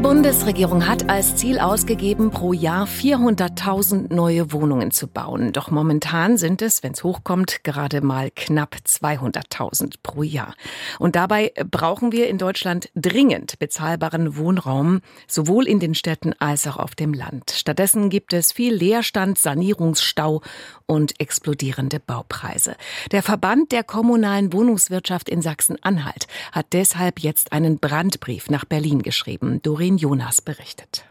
Die Bundesregierung hat als Ziel ausgegeben, pro Jahr 400.000 neue Wohnungen zu bauen. Doch momentan sind es, wenn es hochkommt, gerade mal knapp 200.000 pro Jahr. Und dabei brauchen wir in Deutschland dringend bezahlbaren Wohnraum, sowohl in den Städten als auch auf dem Land. Stattdessen gibt es viel Leerstand, Sanierungsstau und explodierende Baupreise. Der Verband der kommunalen Wohnungswirtschaft in Sachsen-Anhalt hat deshalb jetzt einen Brandbrief nach Berlin geschrieben. Doreen Jonas berichtet.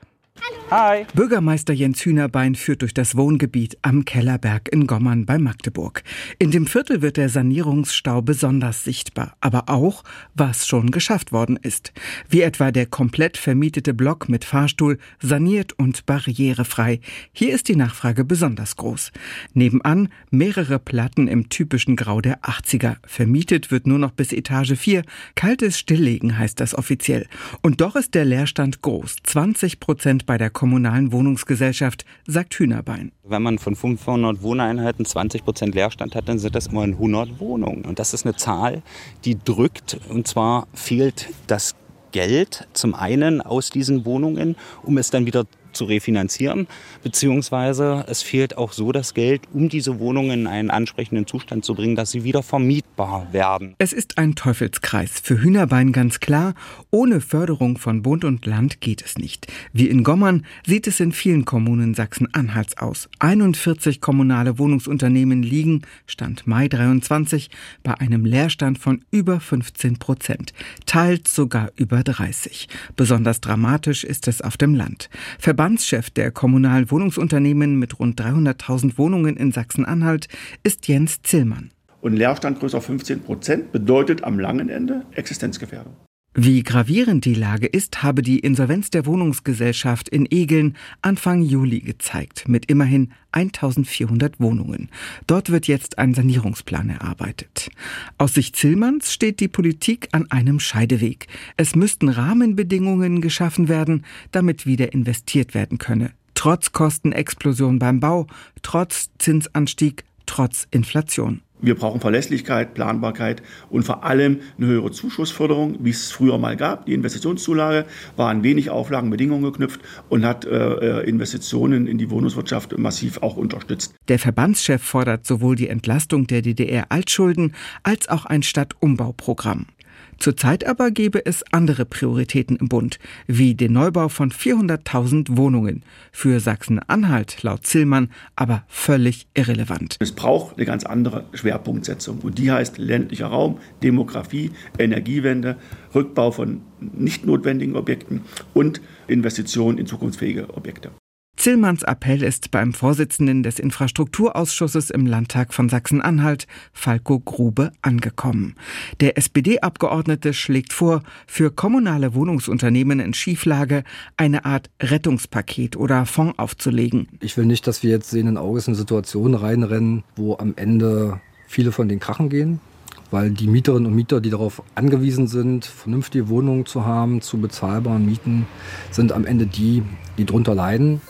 Hi. Bürgermeister Jens Hühnerbein führt durch das Wohngebiet am Kellerberg in Gommern bei Magdeburg. In dem Viertel wird der Sanierungsstau besonders sichtbar, aber auch, was schon geschafft worden ist. Wie etwa der komplett vermietete Block mit Fahrstuhl, saniert und barrierefrei. Hier ist die Nachfrage besonders groß. Nebenan mehrere Platten im typischen Grau der 80er. Vermietet wird nur noch bis Etage 4. Kaltes Stilllegen heißt das offiziell. Und doch ist der Leerstand groß. 20 Prozent bei der kommunalen Wohnungsgesellschaft, sagt Hühnerbein. Wenn man von 500 Wohneinheiten 20 Prozent Leerstand hat, dann sind das immerhin 100 Wohnungen. Und das ist eine Zahl, die drückt. Und zwar fehlt das Geld zum einen aus diesen Wohnungen, um es dann wieder zu refinanzieren, beziehungsweise es fehlt auch so das Geld, um diese Wohnungen in einen ansprechenden Zustand zu bringen, dass sie wieder vermietbar werden. Es ist ein Teufelskreis. Für Hühnerbein ganz klar, ohne Förderung von Bund und Land geht es nicht. Wie in Gommern sieht es in vielen Kommunen Sachsen-Anhalts aus. 41 kommunale Wohnungsunternehmen liegen, Stand Mai 23, bei einem Leerstand von über 15 Prozent, teils sogar über 30. Besonders dramatisch ist es auf dem Land. Verbandschef der kommunalen Wohnungsunternehmen mit rund 300.000 Wohnungen in Sachsen-Anhalt ist Jens Zillmann. Und Leerstand größer 15 Prozent bedeutet am langen Ende Existenzgefährdung. Wie gravierend die Lage ist, habe die Insolvenz der Wohnungsgesellschaft in Egeln Anfang Juli gezeigt, mit immerhin 1400 Wohnungen. Dort wird jetzt ein Sanierungsplan erarbeitet. Aus Sicht Zillmanns steht die Politik an einem Scheideweg. Es müssten Rahmenbedingungen geschaffen werden, damit wieder investiert werden könne. Trotz Kostenexplosion beim Bau, trotz Zinsanstieg, trotz Inflation. Wir brauchen Verlässlichkeit, Planbarkeit und vor allem eine höhere Zuschussförderung, wie es früher mal gab. Die Investitionszulage war an wenig Auflagen, Bedingungen geknüpft und hat äh, äh, Investitionen in die Wohnungswirtschaft massiv auch unterstützt. Der Verbandschef fordert sowohl die Entlastung der DDR-Altschulden als auch ein Stadtumbauprogramm. Zurzeit aber gäbe es andere Prioritäten im Bund, wie den Neubau von 400.000 Wohnungen. Für Sachsen-Anhalt laut Zillmann aber völlig irrelevant. Es braucht eine ganz andere Schwerpunktsetzung und die heißt ländlicher Raum, Demografie, Energiewende, Rückbau von nicht notwendigen Objekten und Investitionen in zukunftsfähige Objekte. Zillmanns Appell ist beim Vorsitzenden des Infrastrukturausschusses im Landtag von Sachsen-Anhalt, Falco Grube, angekommen. Der SPD-Abgeordnete schlägt vor, für kommunale Wohnungsunternehmen in Schieflage eine Art Rettungspaket oder Fonds aufzulegen. Ich will nicht, dass wir jetzt sehenden Auges in eine Situation reinrennen, wo am Ende viele von den Krachen gehen weil die Mieterinnen und Mieter, die darauf angewiesen sind, vernünftige Wohnungen zu haben, zu bezahlbaren Mieten, sind am Ende die, die drunter leiden.